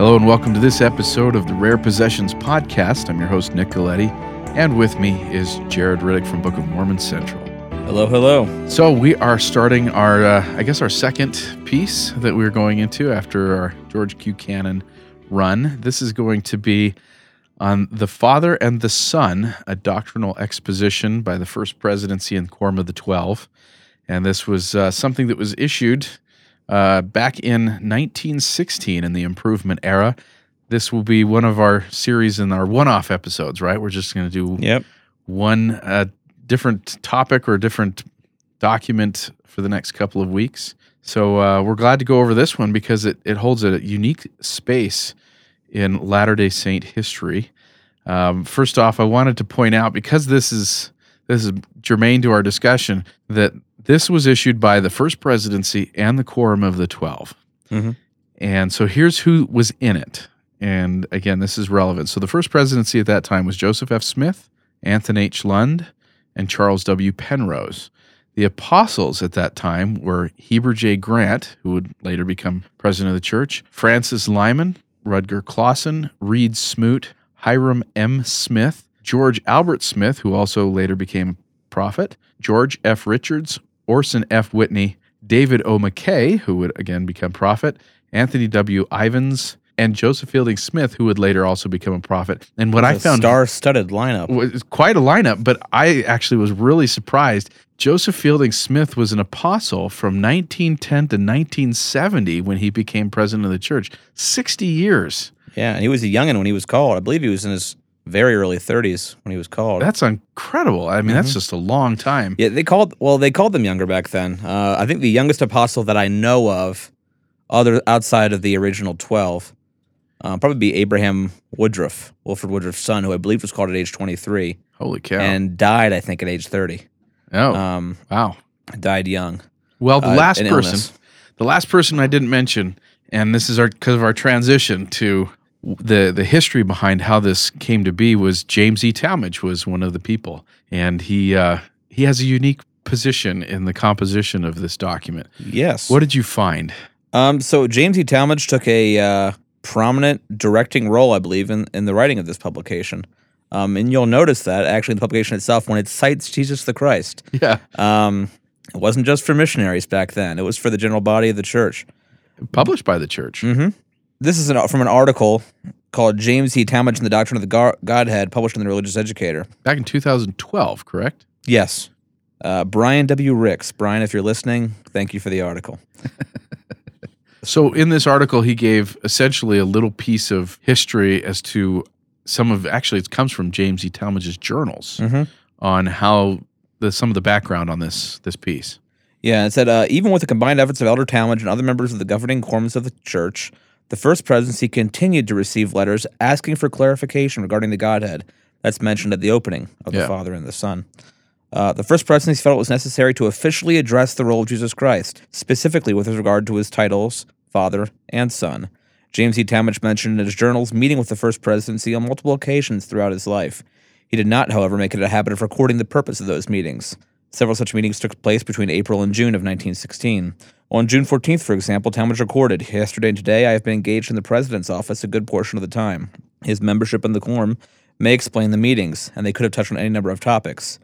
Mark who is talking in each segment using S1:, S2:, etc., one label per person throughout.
S1: Hello and welcome to this episode of the Rare Possessions Podcast. I'm your host, Nick Galetti, and with me is Jared Riddick from Book of Mormon Central.
S2: Hello, hello.
S1: So we are starting our, uh, I guess, our second piece that we're going into after our George Q. Cannon run. This is going to be on the Father and the Son, a doctrinal exposition by the First Presidency and Quorum of the Twelve. And this was uh, something that was issued uh, back in 1916 in the Improvement era. This will be one of our series in our one-off episodes, right? We're just going to do
S2: Yep.
S1: one uh, different topic or different document for the next couple of weeks. So uh, we're glad to go over this one because it, it holds a unique space in Latter day Saint history. Um, first off, I wanted to point out because this is this is germane to our discussion that this was issued by the First Presidency and the Quorum of the 12
S2: Mhm.
S1: And so here's who was in it. And again, this is relevant. So the First Presidency at that time was Joseph F. Smith, Anthony H. Lund, and Charles W. Penrose. The apostles at that time were Heber J. Grant, who would later become president of the church, Francis Lyman, Rudger Clawson, Reed Smoot, Hyrum M. Smith, George Albert Smith, who also later became a prophet, George F. Richards, Orson F. Whitney, David O. McKay, who would again become prophet, Anthony W. Ivins, and Joseph Fielding Smith, who would later also become a prophet. And what I found
S2: star-studded lineup.
S1: was quite a lineup, but I actually was really surprised. Joseph Fielding Smith was an apostle from 1910 to 1970 when he became president of the church. 60 years.
S2: Yeah, and he was a youngin when he was called. I believe he was in his very early 30s when he was called.
S1: That's incredible. I mean, that's just a long time.
S2: yeah, they called. Well, they called them younger back then. Uh, I think the youngest apostle that I know of, other outside of the original 12, uh, probably be Abraham Woodruff, Wilford Woodruff's son, who I believe was called at age 23
S1: Holy cow.
S2: and died, I think, at age 30.
S1: oh,
S2: Um,
S1: wow.
S2: died young.
S1: Well, the
S2: uh,
S1: last person,
S2: illness.
S1: the last person I didn't mention, and this is our because of our transition to the the history behind how this came to be was James E. Talmage was one of the people, and he uh, he has a unique position in the composition of this document.
S2: Yes.
S1: What did you find?
S2: Um, so James E. Talmage took a uh, prominent directing role, I believe, in, in the writing of this publication. Um, and you'll notice that actually in the publication itself, when it cites Jesus the Christ,
S1: Yeah,
S2: um, it wasn't just for missionaries back then; it was for the general body of the church.
S1: published by the church.
S2: Mm-hmm. This is an, from an article called "James E. Talmage and the Doctrine of the Godhead," published in the Religious Educator.
S1: Back in 2012, correct?
S2: Yes, uh, Brian W. Ricks. Brian, if you're listening, thank you for the article.
S1: So in this article, he gave essentially a little piece of history as to some of actually it comes from James E. Talmage's journals
S2: Mhm.
S1: on how the some of the background on this this piece.
S2: Yeah, it said uh, even with the combined efforts of Elder Talmage and other members of the governing quorums of the church, the First Presidency continued to receive letters asking for clarification regarding the Godhead that's mentioned at the opening of
S1: Yeah.
S2: the Father and the Son. Uh, the First Presidency felt it was necessary to officially address the role of Jesus Christ, specifically with regard to his titles, Father and Son. James E. Talmage mentioned in his journals meeting with the First Presidency on multiple occasions throughout his life. He did not, however, make it a habit of recording the purpose of those meetings. Several such meetings took place between April and June of 1916. On June 14th, for example, Talmage recorded, Yesterday and today I have been engaged in the President's office a good portion of the time. His membership in the quorum may explain the meetings, and they could have touched on any number of topics.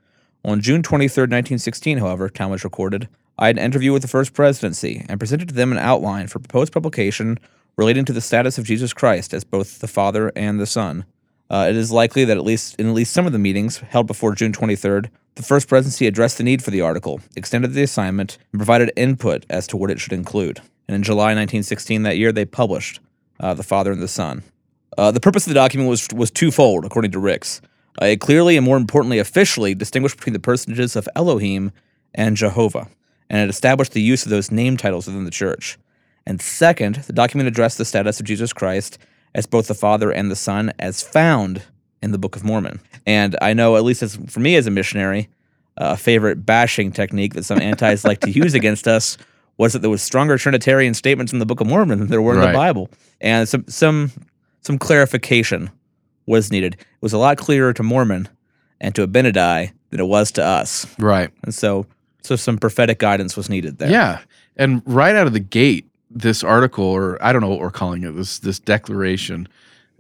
S2: On June 23rd, 1916, however, Talmage recorded, I had an interview with the First Presidency and presented to them an outline for proposed publication relating to the status of Jesus Christ as both the Father and the Son. Uh, it is likely that at least in at least some of the meetings held before June 23rd, the First Presidency addressed the need for the article, extended the assignment, and provided input as to what it should include. And in July 1916 that year, they published uh, The Father and the Son. Uh, the purpose of the document was, was twofold, according to Ricks. Uh, it clearly and more importantly, officially distinguished between the personages of Elohim and Jehovah, and it established the use of those name titles within the church. And second, the document addressed the status of Jesus Christ as both the Father and the Son as found in the Book of Mormon. And I know, at least as, for me as a missionary, uh, a favorite bashing technique that some antis like to use against us was that there was stronger Trinitarian statements in the Book of Mormon than there were in
S1: Right.
S2: the Bible, and some some some clarification was needed. It was a lot clearer to Mormon and to Abinadi than it was to us,
S1: Right.
S2: and so so some prophetic guidance was needed there.
S1: Yeah. And right out of the gate, this article, or I don't know what we're calling it, this this declaration,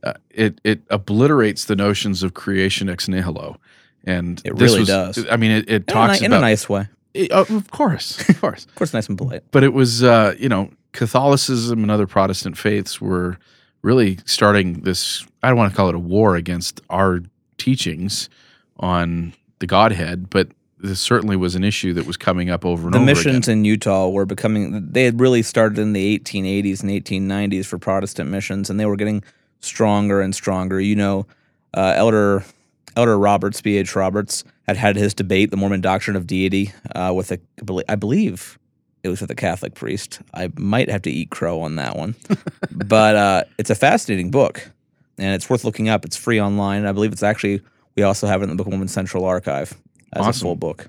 S1: uh, it it obliterates the notions of creation ex nihilo, and
S2: It
S1: this
S2: really
S1: was-
S2: does.
S1: I mean, it, it
S2: In, a,
S1: talks
S2: in
S1: about
S2: a nice way.
S1: it- uh, of course, of course,
S2: Of course, nice and polite.
S1: but it was uh, you know Catholicism and other Protestant faiths were really starting this. I don't want to call it a war against our teachings on the Godhead, but this certainly was an issue that was coming up over and
S2: the
S1: over The
S2: missions
S1: again.
S2: in Utah were becoming they had really started in the 1880s and 1890s for Protestant missions and they were getting stronger and stronger. You know uh, elder elder Roberts B.H. Roberts had had his debate the Mormon doctrine of deity uh, with a I believe it was with a Catholic priest. I might have to eat crow on that one. But uh, it's a fascinating book and it's worth looking up. It's free online I believe it's actually we also have it in the Book of Mormon Central Archive as a
S1: Awesome.
S2: full book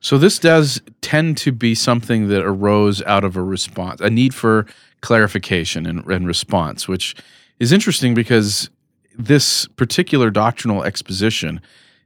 S1: So this does tend to be something that arose out of a response, a need for clarification and, and response, which is interesting because this particular doctrinal exposition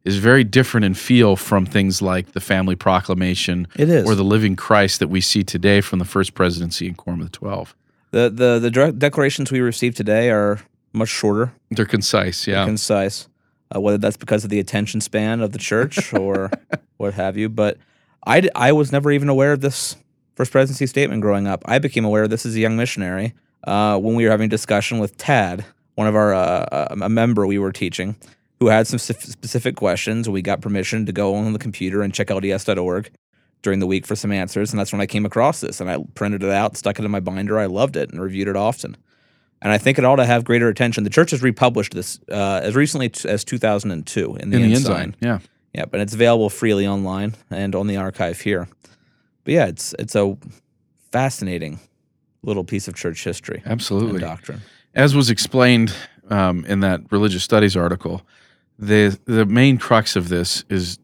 S1: is very different in feel from things like the family proclamation
S2: it is
S1: or the living Christ that we see today from the first presidency in Quorum of the Twelve.
S2: The the the declarations we receive today are much shorter,
S1: They're concise, yeah.
S2: concise. Uh, whether that's because of the attention span of the church or what have you, but I, d- I was never even aware of this first presidency statement growing up. I became aware of this as a young missionary uh, when we were having a discussion with Tad, one of our uh, a member we were teaching, who had some specific questions. We got permission to go on the computer and check LDS.org during the week for some answers, and that's when I came across this. And I printed it out, stuck it in my binder. I loved it and reviewed it often. And I think it ought to have greater attention. The church has republished this uh, as recently t- as 2002 in the,
S1: in the
S2: Ensign.
S1: ensign, yeah.
S2: Yeah, but it's available freely online and on the archive here. But yeah, it's it's a fascinating little piece of church history
S1: Absolutely.
S2: doctrine.
S1: as was explained um, in that religious studies article, the the main crux of this is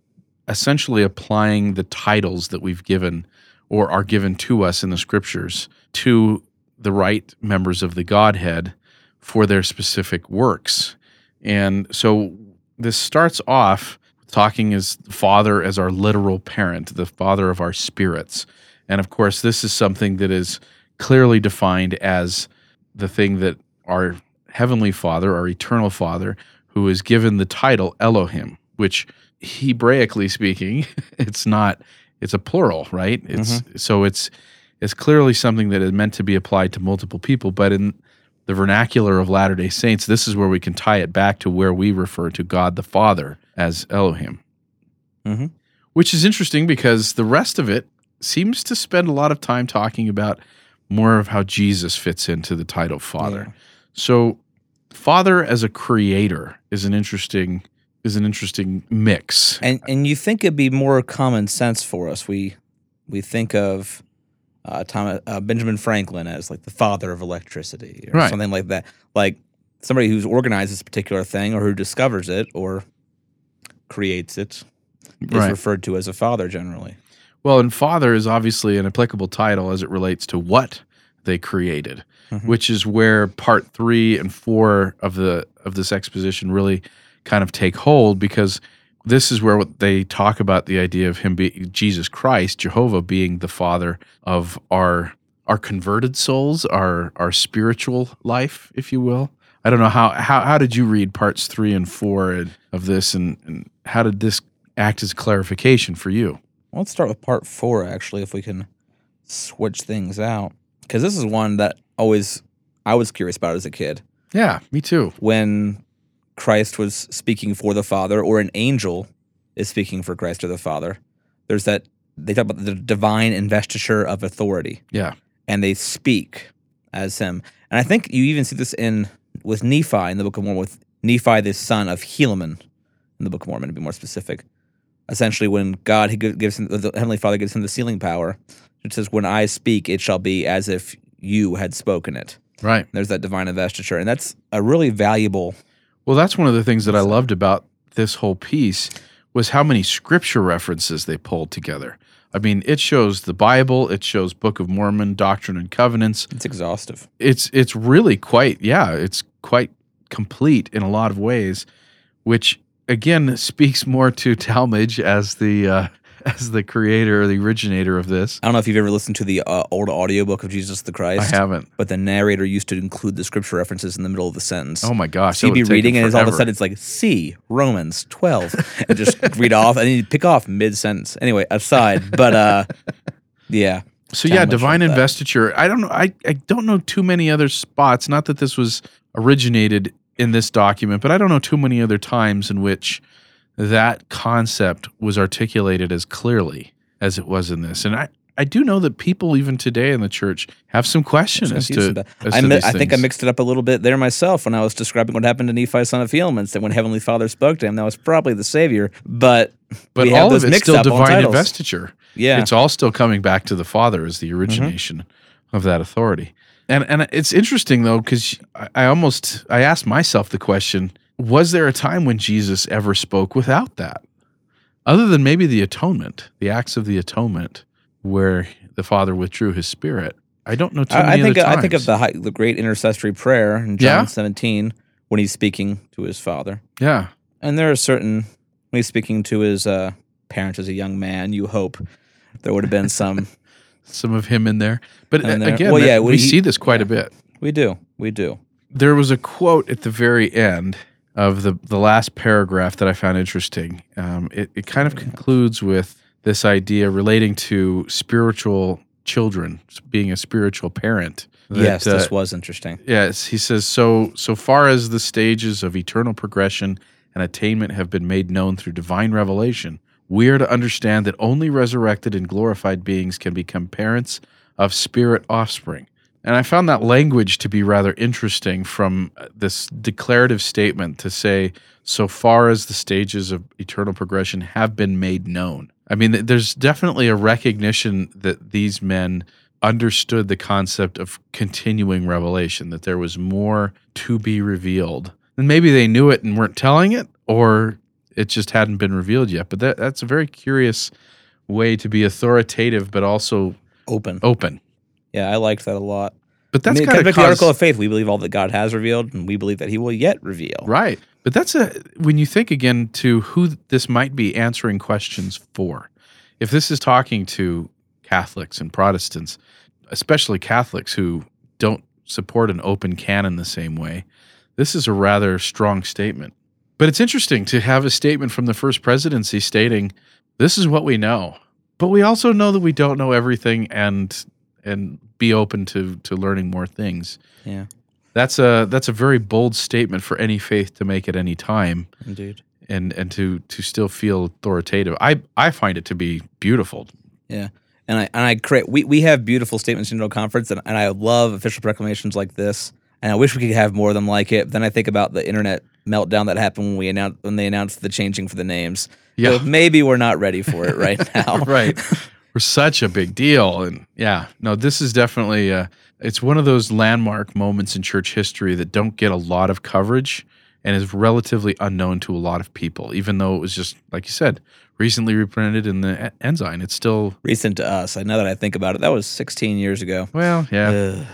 S1: essentially applying the titles that we've given or are given to us in the scriptures to the right members of the Godhead for their specific works. And so this starts off talking as Father as our literal parent, the Father of our spirits. And of course, this is something that is clearly defined as the thing that our heavenly Father, our eternal Father, who is given the title Elohim, which Hebraically speaking, it's not it's a plural, right? It's mm-hmm. so it's it's clearly something that is meant to be applied to multiple people, but in the vernacular of Latter-day Saints, this is where we can tie it back to where we refer to God the Father as Elohim.
S2: Mhm.
S1: Which is interesting because the rest of it seems to spend a lot of time talking about more of how Jesus fits into the title Father.
S2: Yeah.
S1: So Father as a creator is an interesting is an interesting mix.
S2: And and you think it'd be more common sense for us. We we think of uh, Thomas, uh, Benjamin Franklin as like the father of electricity or
S1: Right.
S2: something like that. Like somebody who's organized this particular thing or who discovers it or creates it is
S1: Right.
S2: referred to as a father generally.
S1: Well, and father is obviously an applicable title as it relates to what they created,
S2: Mhm.
S1: which is where part three and four of the of this exposition really kind of take hold because this is where they talk about the idea of him being Jesus Christ, Jehovah being the father of our our converted souls, our our spiritual life, if you will. I don't know how how how did you read parts three and four of this, and, and how did this act as clarification for you?
S2: Well, let's start with part four, actually, if we can switch things out. Because this is one that always I was curious about as a kid.
S1: Yeah, me too.
S2: When Christ was speaking for the Father, or an angel is speaking for Christ or the Father, there's that they talk about the divine investiture of authority.
S1: Yeah.
S2: And they speak as him. And I think you even see this in with Nephi in the Book of Mormon, with Nephi, the son of Helaman in the Book of Mormon, to be more specific. Essentially, when God he gives him, the Heavenly Father gives him the sealing power, it says, When I speak, it shall be as if you had spoken it.
S1: Right.
S2: There's that divine investiture. And that's a really valuable.
S1: Well, that's one of the things that I loved about this whole piece was how many scripture references they pulled together. I mean, it shows the Bible, it shows Book of Mormon, Doctrine and Covenants.
S2: It's exhaustive.
S1: It's it's really quite yeah, it's quite complete in a lot of ways, which again speaks more to Talmage as the uh, as the creator or the originator of this.
S2: I don't know if you've ever listened to the uh, old audiobook of Jesus the Christ.
S1: I haven't.
S2: but the narrator used to include the scripture references in the middle of the sentence.
S1: Oh my gosh.
S2: So you'd be reading, and all of a sudden it's like see, Romans twelve, and just read off, and then you pick off mid sentence. Anyway, aside, but uh, yeah,
S1: So yeah, divine
S2: that?
S1: investiture. I don't know. I, I don't know too many other spots. Not that this was originated in this document, but I don't know too many other times in which that concept was articulated as clearly as it was in this. And I, I do know that people even today in the church have some question as to. as
S2: I,
S1: to
S2: mi- I think I mixed it up a little bit there myself when I was describing what happened to Nephi, son of Helaman. That when Heavenly Father spoke to him, that was probably the Savior. But
S1: But all of it's still divine investiture.
S2: yeah, Mm-hmm.
S1: It's all still coming back to the Father as the origination of that authority. And and it's interesting though because I, I almost I asked myself the question: Was there a time when Jesus ever spoke without that, other than maybe the atonement, the acts of the atonement, where the Father withdrew His Spirit? I don't know too
S2: I, I think I think of the high, the great intercessory prayer in John
S1: Yeah?
S2: 17 when he's speaking to his Father,
S1: yeah
S2: and there are certain when he's speaking to his uh, parents as a young man. You hope there would have been some.
S1: some of Him in there, but
S2: And
S1: uh,
S2: there-
S1: again,
S2: well, yeah,
S1: we
S2: we-
S1: see this quite
S2: yeah.
S1: a bit.
S2: we do, we do.
S1: there was a quote at the very end of the the last paragraph that I found interesting. Um, it it kind of concludes with this idea relating to spiritual children, being a spiritual parent. that,
S2: yes,
S1: uh,
S2: this was interesting.
S1: Yes, he says so. So far as the stages of eternal progression and attainment have been made known through divine revelation, we are to understand that only resurrected and glorified beings can become parents of spirit offspring. And I found that language to be rather interesting from uh, this declarative statement to say, so far as the stages of eternal progression have been made known. I mean, there's definitely a recognition that these men understood the concept of continuing revelation, that there was more to be revealed. And maybe they knew it and weren't telling it, or it just hadn't been revealed yet. But that, that's a very curious way to be authoritative, but also
S2: Open.
S1: open.
S2: Yeah, I liked that a lot.
S1: But that's
S2: I mean,
S1: kind of
S2: the article of faith. We believe all that God has revealed, and we believe that He will yet reveal.
S1: Right. But that's a when you think again to who this might be answering questions for. If this is talking to Catholics and Protestants, especially Catholics who don't support an open canon the same way, this is a rather strong statement. But it's interesting to have a statement from the first presidency stating this is what we know. But we also know that we don't know everything and and be open to to learning more things.
S2: Yeah,
S1: That's a that's a very bold statement for any faith to make at any time,
S2: indeed.
S1: and and to to still feel authoritative. I I find it to be beautiful.
S2: Yeah. And I and I create we, we have beautiful statements in General Conference and, and I love official proclamations like this. And I wish we could have more of them like it. Then I think about the internet meltdown that happened when we announced when they announced the changing for the names.
S1: Yeah.
S2: So maybe we're not ready for it right now.
S1: right, we're such a big deal, and yeah, no, this is definitely uh, it's one of those landmark moments in church history that don't get a lot of coverage and is relatively unknown to a lot of people. Even though it was just like you said, recently reprinted in the E- Ensign, it's still
S2: Recent to us. I know that I think about it. That was 16 years ago.
S1: well, yeah.
S2: Ugh.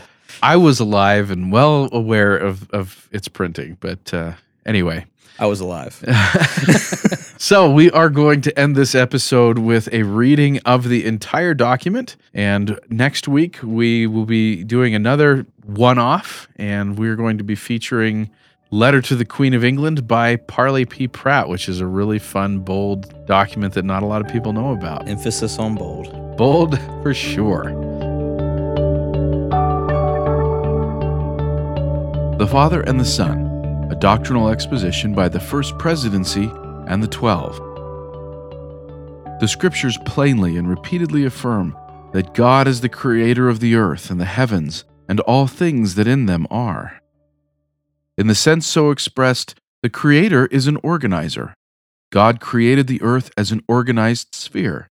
S1: I was alive and well aware of of its printing, but uh, anyway.
S2: I was alive.
S1: So we are going to end this episode with a reading of the entire document, and next week we will be doing another one-off, and we're going to be featuring "Letter to the Queen of England" by Parley P. Pratt, which is a really fun, bold document that not a lot of people know about.
S2: Emphasis on bold.
S1: Bold for sure. The Father and the Son, a doctrinal exposition by the First Presidency and the Twelve. The Scriptures plainly and repeatedly affirm that God is the creator of the earth and the heavens and all things that in them are. In the sense so expressed, the Creator is an organizer. God created the earth as an organized sphere.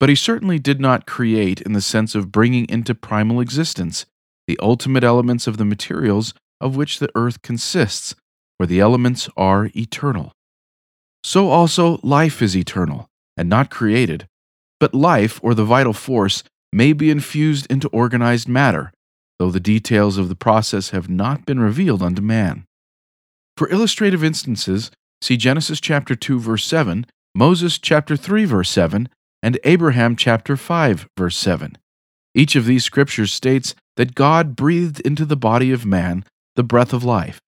S1: But he certainly did not create in the sense of bringing into primal existence the ultimate elements of the materials of which the earth consists, for the elements are eternal. So also life is eternal, and not created, but life, or the vital force, may be infused into organized matter, though the details of the process have not been revealed unto man. For illustrative instances, see Genesis chapter 2 verse 7, Moses chapter 3 verse 7, and Abraham chapter 5 verse 7. Each of these scriptures states that God breathed into the body of man the breath of life.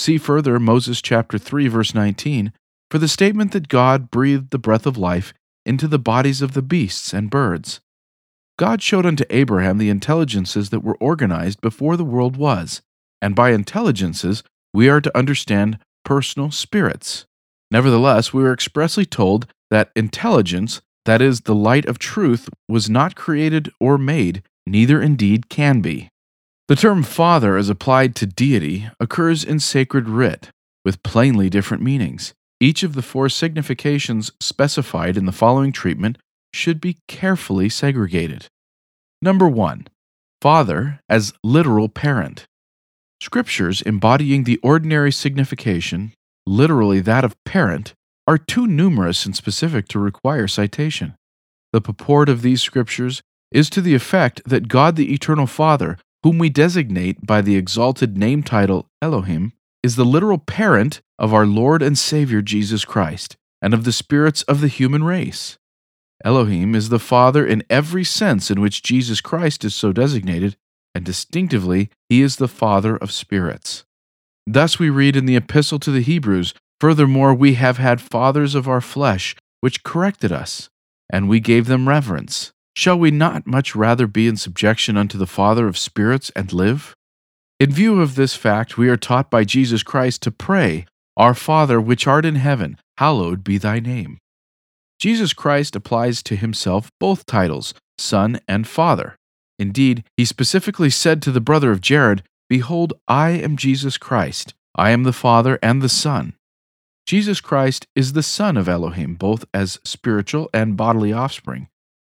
S1: See further Moses chapter 3 verse 19 for the statement that God breathed the breath of life into the bodies of the beasts and birds. God showed unto Abraham the intelligences that were organized before the world was, and by intelligences we are to understand personal spirits. Nevertheless, we are expressly told that intelligence, that is, the light of truth, was not created or made, neither indeed can be. The term Father, as applied to deity, occurs in sacred writ, with plainly different meanings. Each of the four significations specified in the following treatment should be carefully segregated. Number one, Father as literal parent. Scriptures embodying the ordinary signification, literally that of parent, are too numerous and specific to require citation. The purport of these scriptures is to the effect that God the Eternal Father, whom we designate by the exalted name title Elohim, is the literal parent of our Lord and Savior Jesus Christ and of the spirits of the human race. Elohim is the Father in every sense in which Jesus Christ is so designated, and distinctively, he is the Father of spirits. Thus we read in the Epistle to the Hebrews Furthermore, we have had fathers of our flesh, which corrected us, and we gave them reverence. Shall we not much rather be in subjection unto the Father of spirits and live? In view of this fact, we are taught by Jesus Christ to pray, Our Father which art in heaven, hallowed be thy name. Jesus Christ applies to himself both titles, Son and Father. Indeed, he specifically said to the brother of Jared, Behold, I am Jesus Christ. I am the Father and the Son. Jesus Christ is the Son of Elohim, both as spiritual and bodily offspring.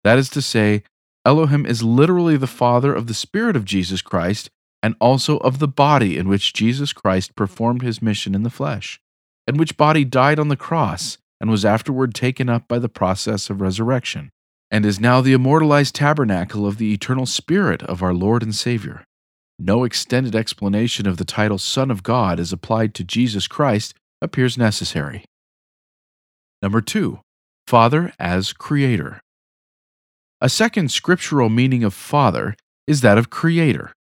S1: That is to say, Elohim is literally the Father of the Spirit of Jesus Christ and also of the body in which Jesus Christ performed his mission in the flesh, and which body died on the cross and was afterward taken up by the process of resurrection, and is now the immortalized tabernacle of the eternal Spirit of our Lord and Savior. No extended explanation of the title Son of God as applied to Jesus Christ appears necessary. Number two, Father as Creator. A second scriptural meaning of Father is that of Creator.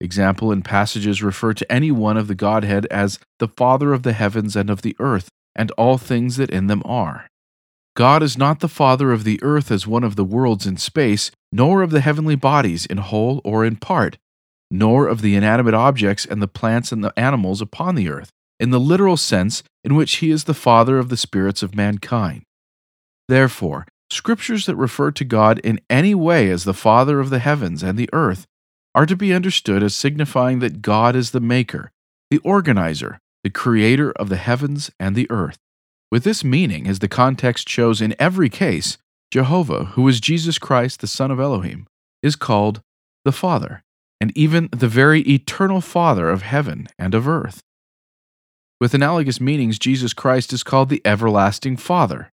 S1: Example in passages refer to any one of the Godhead as the Father of the heavens and of the earth, and all things that in them are. God is not the Father of the earth as one of the worlds in space, nor of the heavenly bodies in whole or in part, nor of the inanimate objects and the plants and the animals upon the earth, in the literal sense in which he is the Father of the spirits of mankind. Therefore, scriptures that refer to God in any way as the Father of the heavens and the earth are to be understood as signifying that God is the maker, the organizer, the creator of the heavens and the earth. With this meaning, as the context shows in every case, Jehovah, who is Jesus Christ, the Son of Elohim, is called the Father, and even the very eternal Father of heaven and of earth. With analogous meanings, Jesus Christ is called the Everlasting Father.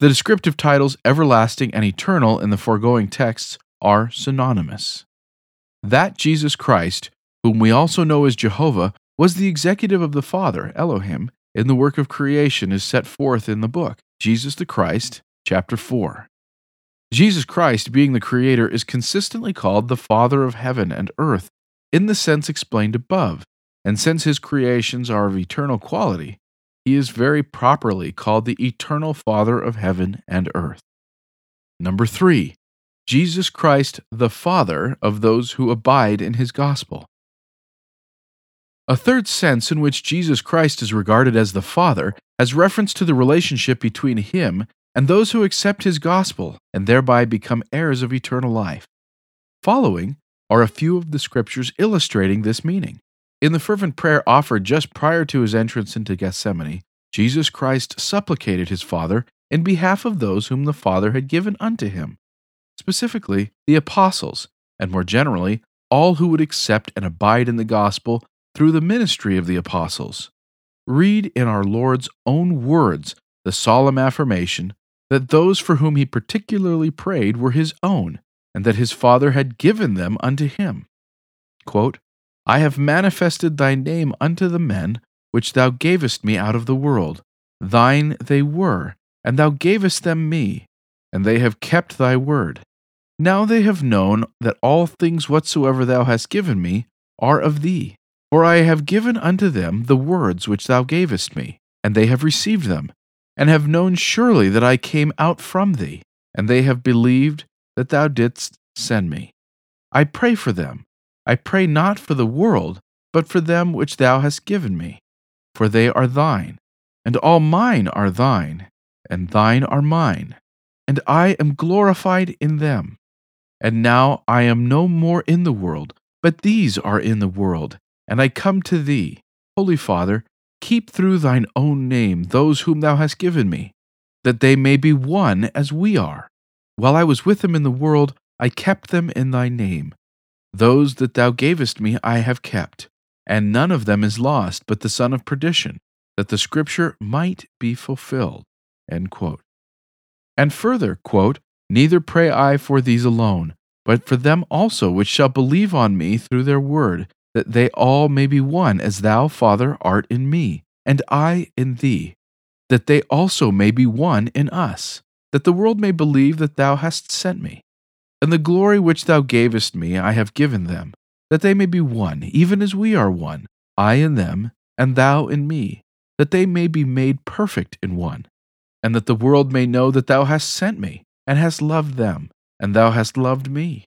S1: The descriptive titles everlasting and eternal in the foregoing texts are synonymous. That Jesus Christ, whom we also know as Jehovah, was the executive of the Father, Elohim, in the work of creation is set forth in the book, Jesus the Christ, chapter 4. Jesus Christ, being the Creator, is consistently called the Father of heaven and earth in the sense explained above, and since his creations are of eternal quality, he is very properly called the eternal Father of heaven and earth. Number three, Jesus Christ, the Father of those who abide in his gospel. A third sense in which Jesus Christ is regarded as the Father has reference to the relationship between him and those who accept his gospel and thereby become heirs of eternal life. Following are a few of the scriptures illustrating this meaning. In the fervent prayer offered just prior to his entrance into Gethsemane, Jesus Christ supplicated his Father in behalf of those whom the Father had given unto him specifically the apostles, and more generally, all who would accept and abide in the gospel through the ministry of the apostles. Read in our Lord's own words the solemn affirmation that those for whom he particularly prayed were his own, and that his Father had given them unto him. Quote, I have manifested thy name unto the men which thou gavest me out of the world. Thine they were, and thou gavest them me, and they have kept thy word. Now they have known that all things whatsoever thou hast given me are of thee. For I have given unto them the words which thou gavest me, and they have received them, and have known surely that I came out from thee, and they have believed that thou didst send me. I pray for them. I pray not for the world, but for them which thou hast given me. For they are thine, and all mine are thine, and thine are mine, and I am glorified in them. And now I am no more in the world, but these are in the world, and I come to thee. Holy Father, keep through thine own name those whom thou hast given me, that they may be one as we are. While I was with them in the world, I kept them in thy name. Those that thou gavest me I have kept, and none of them is lost but the son of perdition, that the scripture might be fulfilled. And further, quote, Neither pray I for these alone, but for them also which shall believe on me through their word, that they all may be one, as thou, Father, art in me, and I in thee, that they also may be one in us, that the world may believe that thou hast sent me. And the glory which thou gavest me I have given them, that they may be one, even as we are one, I in them, and thou in me, that they may be made perfect in one, and that the world may know that thou hast sent me and hast loved them, and thou hast loved me.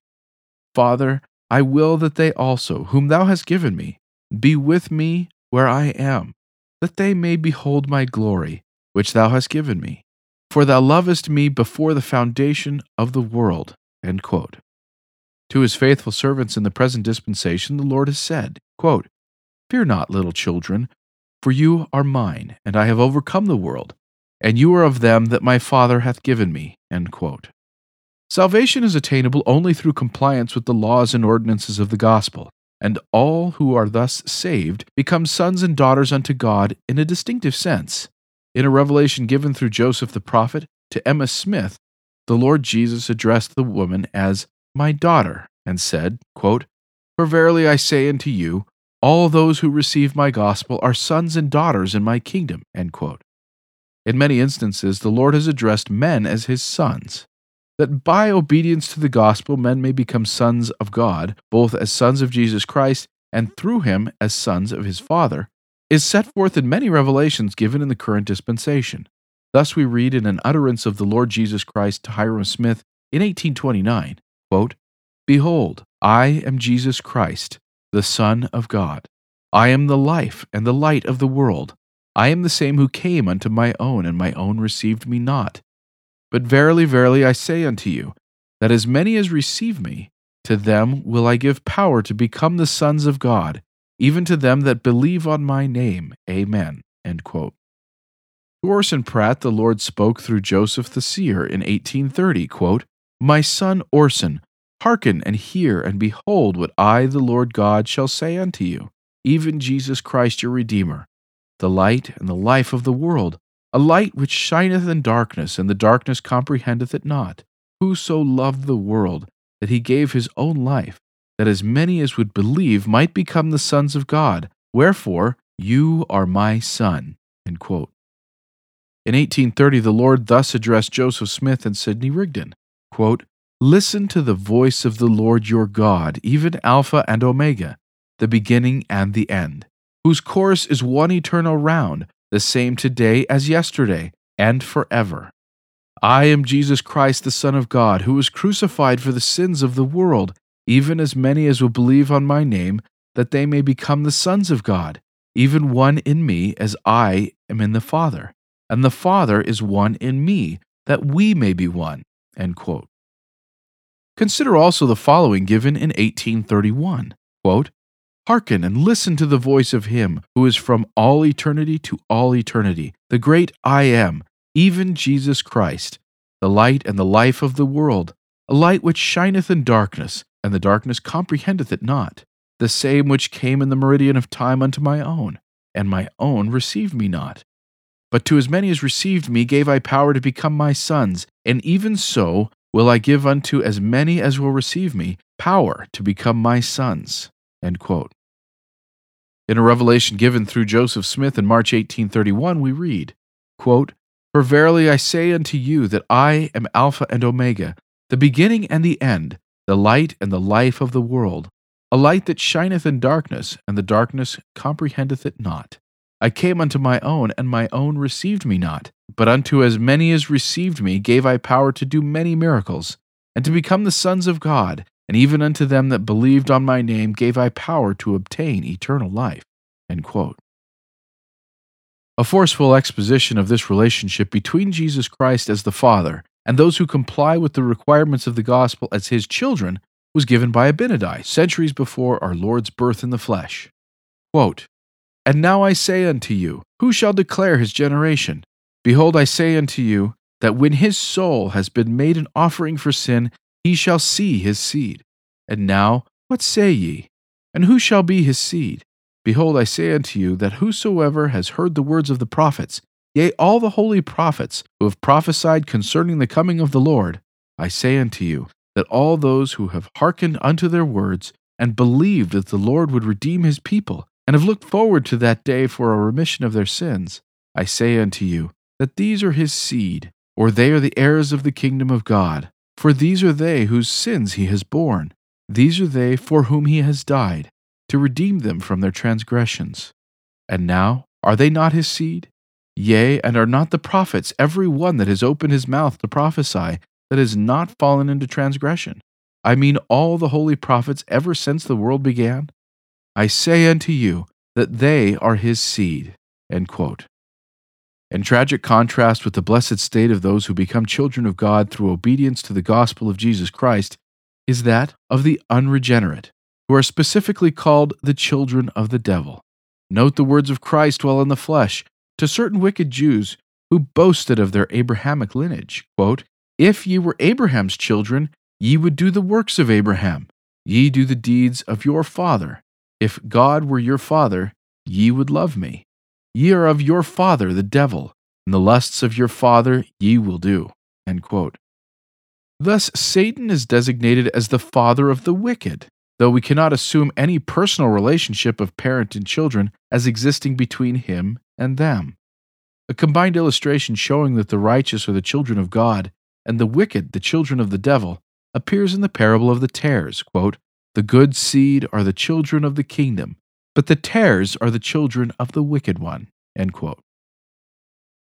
S1: Father, I will that they also, whom thou hast given me, be with me where I am, that they may behold my glory, which thou hast given me. For thou lovest me before the foundation of the world. To his faithful servants in the present dispensation, the Lord has said, quote, Fear not, little children, for you are mine, and I have overcome the world and you are of them that my Father hath given me. Salvation is attainable only through compliance with the laws and ordinances of the gospel, and all who are thus saved become sons and daughters unto God in a distinctive sense. In a revelation given through Joseph the prophet to Emma Smith, the Lord Jesus addressed the woman as my daughter, and said, quote, For verily I say unto you, all those who receive my gospel are sons and daughters in my kingdom. In many instances, the Lord has addressed men as his sons. That by obedience to the gospel, men may become sons of God, both as sons of Jesus Christ and through him as sons of his Father, is set forth in many revelations given in the current dispensation. Thus we read in an utterance of the Lord Jesus Christ to Hyrum Smith in 1829 quote, Behold, I am Jesus Christ, the Son of God. I am the life and the light of the world. I am the same who came unto my own, and my own received me not. But verily, verily, I say unto you, that as many as receive me, to them will I give power to become the sons of God, even to them that believe on my name. Amen. To Orson Pratt, the Lord spoke through Joseph the seer in 1830, quote, My son Orson, hearken and hear, and behold what I, the Lord God, shall say unto you, even Jesus Christ your Redeemer the light and the life of the world, a light which shineth in darkness, and the darkness comprehendeth it not. Who so loved the world that he gave his own life, that as many as would believe might become the sons of God? Wherefore, you are my son. In 1830, the Lord thus addressed Joseph Smith and Sidney Rigdon quote, Listen to the voice of the Lord your God, even Alpha and Omega, the beginning and the end whose course is one eternal round, the same today as yesterday, and forever. I am Jesus Christ, the Son of God, who was crucified for the sins of the world, even as many as will believe on my name, that they may become the sons of God, even one in me, as I am in the Father, and the Father is one in me, that we may be one. Consider also the following given in 1831 quote, Hearken and listen to the voice of him who is from all eternity to all eternity, the great I am, even Jesus Christ, the light and the life of the world, a light which shineth in darkness, and the darkness comprehendeth it not, the same which came in the meridian of time unto my own, and my own received me not. But to as many as received me gave I power to become my sons, and even so will I give unto as many as will receive me power to become my sons. In a revelation given through Joseph Smith in March 1831, we read, quote, For verily I say unto you that I am Alpha and Omega, the beginning and the end, the light and the life of the world. A light that shineth in darkness, and the darkness comprehendeth it not. I came unto my own, and my own received me not. But unto as many as received me gave I power to do many miracles, and to become the sons of God, and even unto them that believed on my name gave I power to obtain eternal life. A forceful exposition of this relationship between Jesus Christ as the Father and those who comply with the requirements of the gospel as his children was given by Abinadi centuries before our Lord's birth in the flesh. Quote, and now I say unto you, who shall declare his generation? Behold, I say unto you, that when his soul has been made an offering for sin, he shall see his seed. And now, what say ye? And who shall be his seed? Behold, I say unto you, that whosoever has heard the words of the prophets, yea, all the holy prophets who have prophesied concerning the coming of the Lord, I say unto you, that all those who have hearkened unto their words, and believed that the Lord would redeem his people, and have looked forward to that day for a remission of their sins, I say unto you that these are his seed, or they are the heirs of the kingdom of God. For these are they whose sins he has borne. These are they for whom he has died, to redeem them from their transgressions. And now, are they not his seed? Yea, and are not the prophets every one that has opened his mouth to prophesy, that has not fallen into transgression? I mean all the holy prophets ever since the world began? I say unto you that they are his seed. In tragic contrast with the blessed state of those who become children of God through obedience to the gospel of Jesus Christ is that of the unregenerate, who are specifically called the children of the devil. Note the words of Christ while in the flesh to certain wicked Jews who boasted of their Abrahamic lineage quote, If ye were Abraham's children, ye would do the works of Abraham. Ye do the deeds of your father. If God were your father, ye would love me. Ye are of your father, the devil, and the lusts of your father ye will do. Thus, Satan is designated as the father of the wicked, though we cannot assume any personal relationship of parent and children as existing between him and them. A combined illustration showing that the righteous are the children of God and the wicked the children of the devil appears in the parable of the tares. Quote, the good seed are the children of the kingdom, but the tares are the children of the wicked one.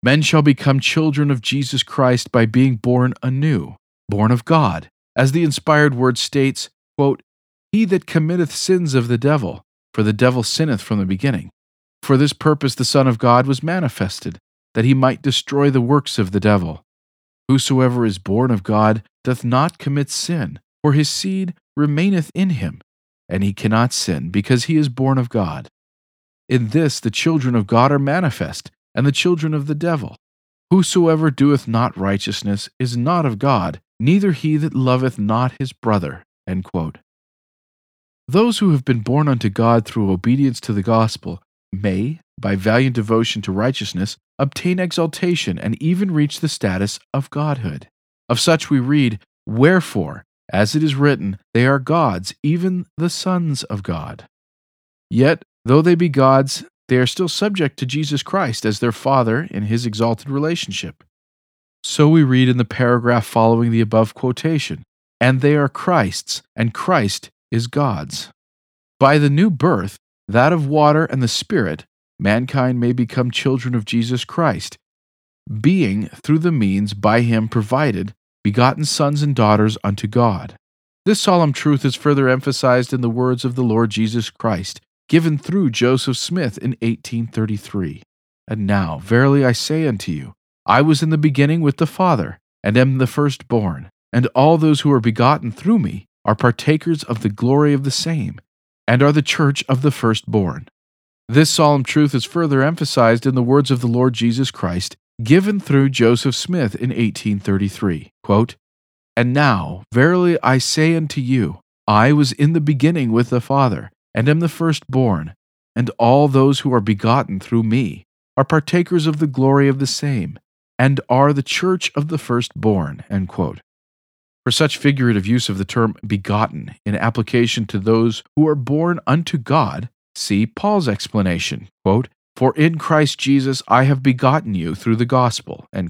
S1: Men shall become children of Jesus Christ by being born anew, born of God. As the inspired word states, quote, He that committeth sins of the devil, for the devil sinneth from the beginning. For this purpose the Son of God was manifested, that he might destroy the works of the devil. Whosoever is born of God doth not commit sin, for his seed remaineth in him, and he cannot sin, because he is born of God. In this the children of God are manifest, and the children of the devil. Whosoever doeth not righteousness is not of God, neither he that loveth not his brother. Those who have been born unto God through obedience to the gospel may, by valiant devotion to righteousness, obtain exaltation and even reach the status of godhood. Of such we read, Wherefore, as it is written, they are gods, even the sons of God. Yet, though they be gods, they are still subject to Jesus Christ as their Father in his exalted relationship. So we read in the paragraph following the above quotation And they are Christ's, and Christ is God's. By the new birth, that of water and the Spirit, mankind may become children of Jesus Christ, being, through the means by him provided, begotten sons and daughters unto God. This solemn truth is further emphasized in the words of the Lord Jesus Christ, given through Joseph Smith in 1833. And now, verily I say unto you, I was in the beginning with the Father, and am the firstborn, and all those who are begotten through me are partakers of the glory of the same, and are the church of the firstborn. This solemn truth is further emphasized in the words of the Lord Jesus Christ given through Joseph Smith in 1833. Quote, and now, verily I say unto you, I was in the beginning with the Father, and am the firstborn, and all those who are begotten through me are partakers of the glory of the same, and are the church of the firstborn. For such figurative use of the term begotten in application to those who are born unto God, see Paul's explanation quote, For in Christ Jesus I have begotten you through the gospel. An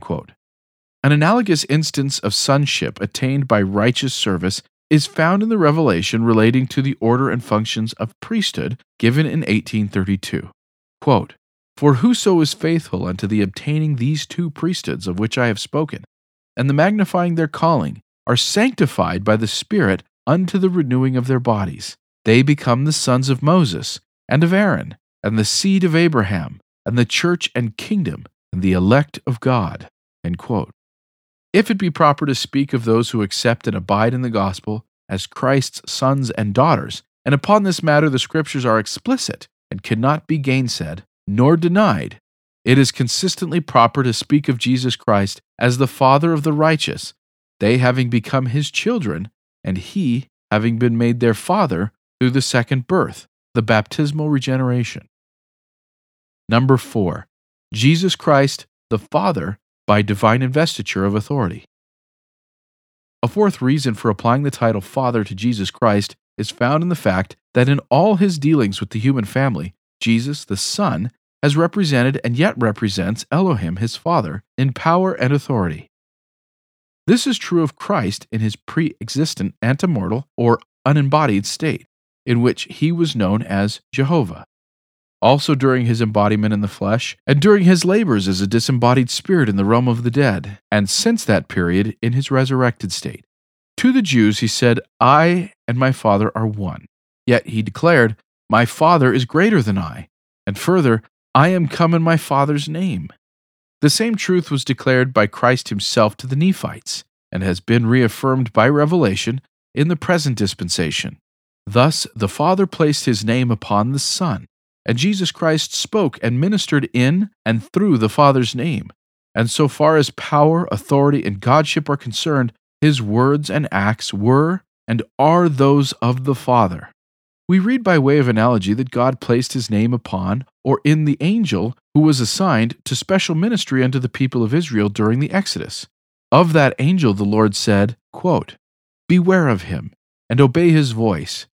S1: analogous instance of sonship attained by righteous service is found in the revelation relating to the order and functions of priesthood given in 1832. Quote, For whoso is faithful unto the obtaining these two priesthoods of which I have spoken, and the magnifying their calling, are sanctified by the Spirit unto the renewing of their bodies. They become the sons of Moses and of Aaron, and the seed of Abraham, and the church and kingdom, and the elect of God. If it be proper to speak of those who accept and abide in the gospel as Christ's sons and daughters, and upon this matter the scriptures are explicit and cannot be gainsaid nor denied, it is consistently proper to speak of Jesus Christ as the Father of the righteous, they having become his children, and he having been made their Father through the second birth, the baptismal regeneration. Number four, Jesus Christ, the Father, by divine investiture of authority. A fourth reason for applying the title Father to Jesus Christ is found in the fact that in all his dealings with the human family, Jesus, the Son, has represented and yet represents Elohim, his Father, in power and authority. This is true of Christ in his pre existent antemortal or unembodied state, in which he was known as Jehovah also during his embodiment in the flesh, and during his labors as a disembodied spirit in the realm of the dead, and since that period in his resurrected state. To the Jews he said, I and my Father are one. Yet he declared, My Father is greater than I, and further, I am come in my Father's name. The same truth was declared by Christ himself to the Nephites, and has been reaffirmed by revelation in the present dispensation. Thus the Father placed his name upon the Son and Jesus Christ spoke and ministered in and through the Father's name. And so far as power, authority, and Godship are concerned, his words and acts were and are those of the Father. We read by way of analogy that God placed his name upon or in the angel who was assigned to special ministry unto the people of Israel during the Exodus. Of that angel the Lord said, quote, Beware of him, and obey his voice,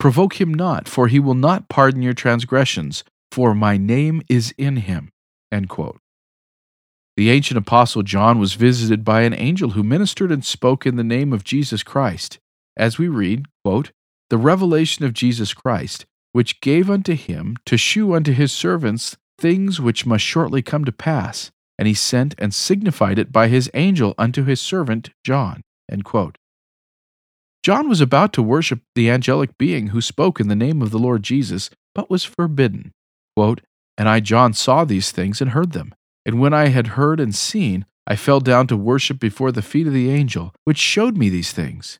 S1: Provoke him not, for he will not pardon your transgressions, for my name is in him. The ancient apostle John was visited by an angel who ministered and spoke in the name of Jesus Christ. As we read, quote, The revelation of Jesus Christ, which gave unto him to shew unto his servants things which must shortly come to pass, and he sent and signified it by his angel unto his servant John. John was about to worship the angelic being who spoke in the name of the Lord Jesus, but was forbidden. Quote, and I, John, saw these things and heard them. And when I had heard and seen, I fell down to worship before the feet of the angel, which showed me these things.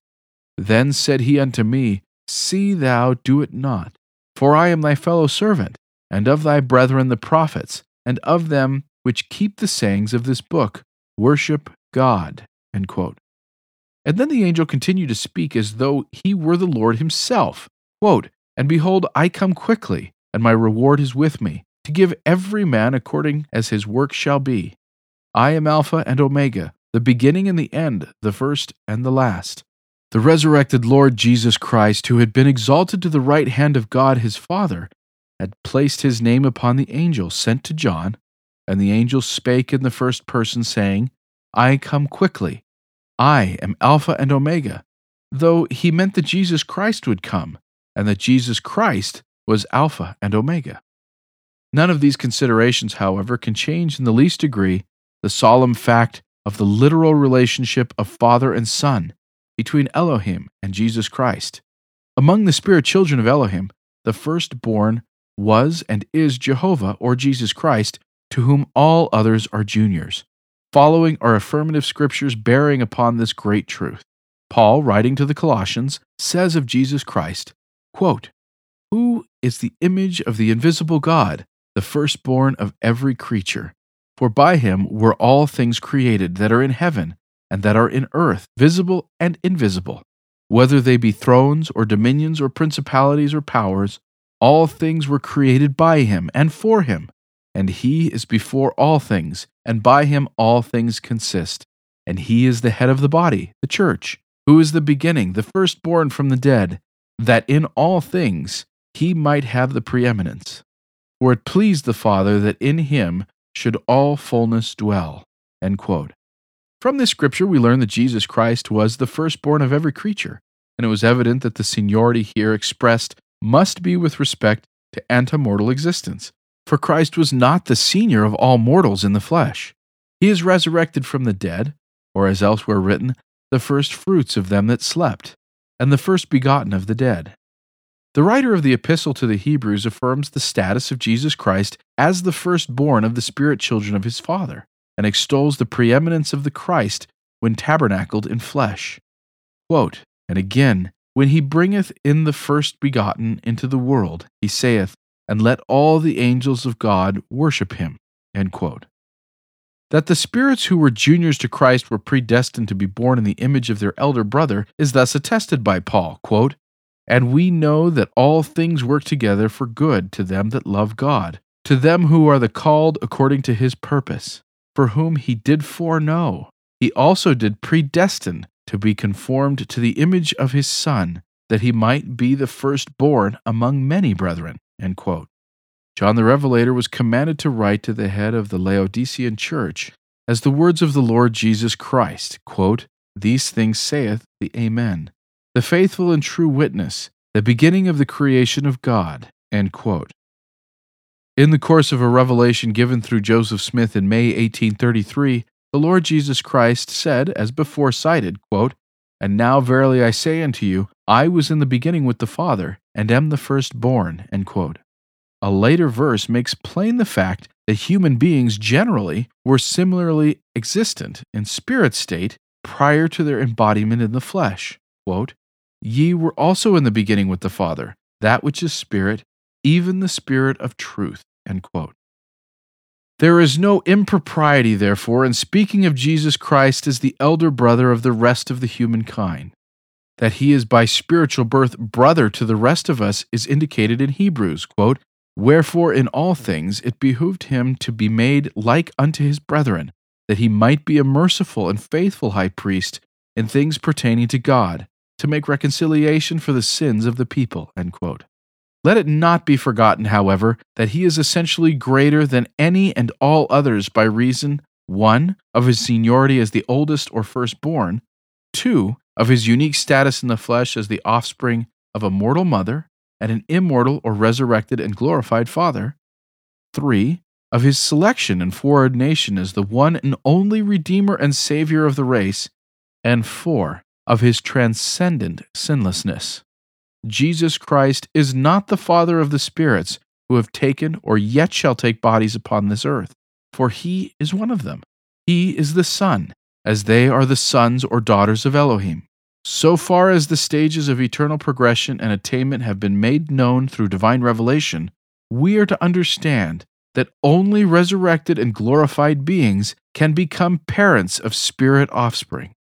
S1: Then said he unto me, See thou do it not, for I am thy fellow servant, and of thy brethren the prophets, and of them which keep the sayings of this book. Worship God. And then the angel continued to speak as though he were the Lord himself. Quote, and behold, I come quickly, and my reward is with me, to give every man according as his work shall be. I am Alpha and Omega, the beginning and the end, the first and the last. The resurrected Lord Jesus Christ, who had been exalted to the right hand of God his Father, had placed his name upon the angel sent to John, and the angel spake in the first person, saying, I come quickly. I am Alpha and Omega, though he meant that Jesus Christ would come, and that Jesus Christ was Alpha and Omega. None of these considerations, however, can change in the least degree the solemn fact of the literal relationship of Father and Son between Elohim and Jesus Christ. Among the spirit children of Elohim, the firstborn was and is Jehovah or Jesus Christ, to whom all others are juniors. Following are affirmative scriptures bearing upon this great truth. Paul, writing to the Colossians, says of Jesus Christ, quote, Who is the image of the invisible God, the firstborn of every creature? For by him were all things created that are in heaven and that are in earth, visible and invisible. Whether they be thrones or dominions or principalities or powers, all things were created by him and for him and he is before all things, and by him all things consist. And he is the head of the body, the church, who is the beginning, the firstborn from the dead, that in all things he might have the preeminence. For it pleased the Father that in him should all fullness dwell. From this scripture, we learn that Jesus Christ was the firstborn of every creature, and it was evident that the seniority here expressed must be with respect to antemortal existence. For Christ was not the senior of all mortals in the flesh. He is resurrected from the dead, or as elsewhere written, the first fruits of them that slept, and the first begotten of the dead. The writer of the epistle to the Hebrews affirms the status of Jesus Christ as the firstborn of the spirit children of his Father, and extols the preeminence of the Christ when tabernacled in flesh. Quote, and again, when he bringeth in the first begotten into the world, he saith, And let all the angels of God worship him. That the spirits who were juniors to Christ were predestined to be born in the image of their elder brother is thus attested by Paul, quote, And we know that all things work together for good to them that love God, to them who are the called according to his purpose, for whom he did foreknow, he also did predestine to be conformed to the image of his Son, that he might be the firstborn among many brethren. John the Revelator was commanded to write to the head of the Laodicean church as the words of the Lord Jesus Christ quote, These things saith the Amen, the faithful and true witness, the beginning of the creation of God. In the course of a revelation given through Joseph Smith in May 1833, the Lord Jesus Christ said, as before cited, quote, And now verily I say unto you, I was in the beginning with the Father, and am the firstborn. A later verse makes plain the fact that human beings generally were similarly existent in spirit state prior to their embodiment in the flesh. Quote, Ye were also in the beginning with the Father, that which is spirit, even the spirit of truth. End quote. There is no impropriety, therefore, in speaking of Jesus Christ as the elder brother of the rest of the humankind. That he is by spiritual birth brother to the rest of us is indicated in Hebrews, quote, Wherefore in all things it behooved him to be made like unto his brethren, that he might be a merciful and faithful high priest in things pertaining to God, to make reconciliation for the sins of the people. End quote. Let it not be forgotten, however, that he is essentially greater than any and all others by reason 1. of his seniority as the oldest or firstborn, 2. of his unique status in the flesh as the offspring of a mortal mother and an immortal or resurrected and glorified Father, 3. of his selection and foreordination as the one and only Redeemer and Savior of the race, and 4. of his transcendent sinlessness. Jesus Christ is not the Father of the spirits who have taken or yet shall take bodies upon this earth, for he is one of them. He is the Son, as they are the sons or daughters of Elohim. So far as the stages of eternal progression and attainment have been made known through divine revelation, we are to understand that only resurrected and glorified beings can become parents of spirit offspring.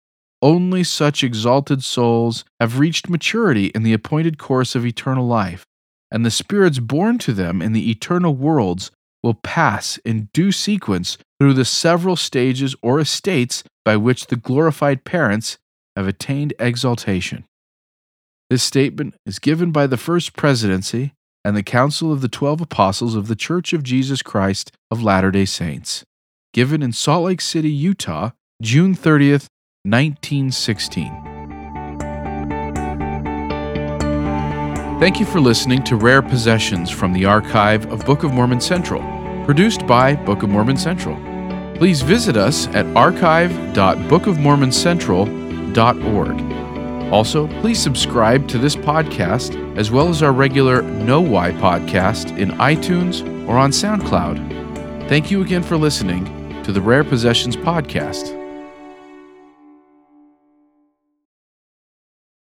S1: Only such exalted souls have reached maturity in the appointed course of eternal life, and the spirits born to them in the eternal worlds will pass in due sequence through the several stages or estates by which the glorified parents have attained exaltation. This statement is given by the First Presidency and the Council of the Twelve Apostles of the Church of Jesus Christ of Latter day Saints, given in Salt Lake City, Utah, June 30th, 1916. Thank you for listening to Rare Possessions from the archive of Book of Mormon Central, produced by Book of Mormon Central. Please visit us at archive.bookofmormoncentral.org. Also, please subscribe to this podcast as well as our regular KnoWhy podcast in iTunes or on SoundCloud. Thank you again for listening to the Rare Possessions podcast.